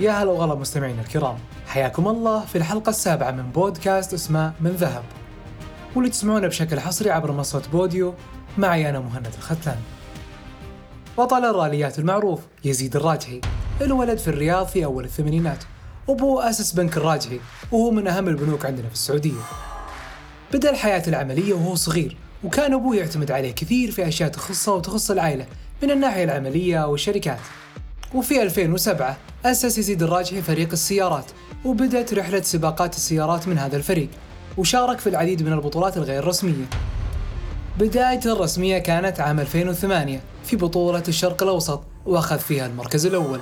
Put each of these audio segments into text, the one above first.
يا هلا وغلا مستمعينا الكرام. حياكم الله في الحلقة السابعة من بودكاست اسمه من ذهب. واللي تسمعونه بشكل حصري عبر منصة بوديو معي أنا مهند الختلان. بطل الراليات المعروف يزيد الراجحي. الولد في الرياض في أول الثمانينات. أبوه أسس بنك الراجحي وهو من أهم البنوك عندنا في السعودية. بدأ الحياة العملية وهو صغير وكان أبوه يعتمد عليه كثير في أشياء تخصه وتخص العائلة من الناحية العملية والشركات. وفي 2007 أسس يزيد الراجحي فريق السيارات وبدأت رحلة سباقات السيارات من هذا الفريق وشارك في العديد من البطولات الغير رسمية. بدايته الرسمية كانت عام 2008 في بطولة الشرق الأوسط وأخذ فيها المركز الأول.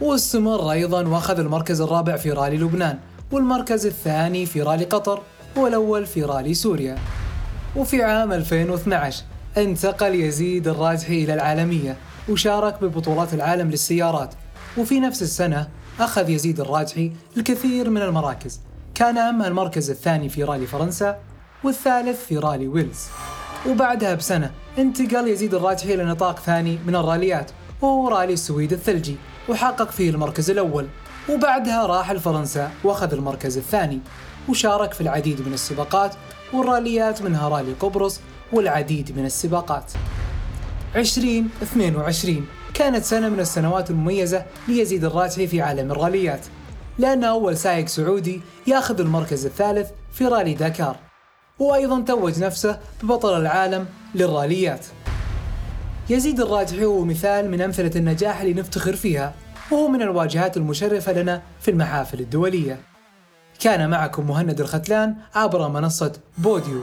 واستمر أيضا وأخذ المركز الرابع في رالي لبنان والمركز الثاني في رالي قطر والأول في رالي سوريا. وفي عام 2012 انتقل يزيد الراجحي إلى العالمية وشارك ببطولات العالم للسيارات. وفي نفس السنة أخذ يزيد الراجحي الكثير من المراكز. كان أهمها المركز الثاني في رالي فرنسا والثالث في رالي ويلز. وبعدها بسنة انتقل يزيد الراجحي إلى نطاق ثاني من الراليات وهو رالي السويد الثلجي وحقق فيه المركز الأول. وبعدها راح لفرنسا وأخذ المركز الثاني. وشارك في العديد من السباقات والراليات منها رالي قبرص والعديد من السباقات. 2022 كانت سنة من السنوات المميزة ليزيد الراجحي في عالم الراليات لأنه أول سائق سعودي ياخذ المركز الثالث في رالي داكار وأيضا توج نفسه ببطل العالم للراليات. يزيد الراجحي هو مثال من أمثلة النجاح اللي نفتخر فيها وهو من الواجهات المشرفة لنا في المحافل الدولية. كان معكم مهند الختلان عبر منصة بوديو.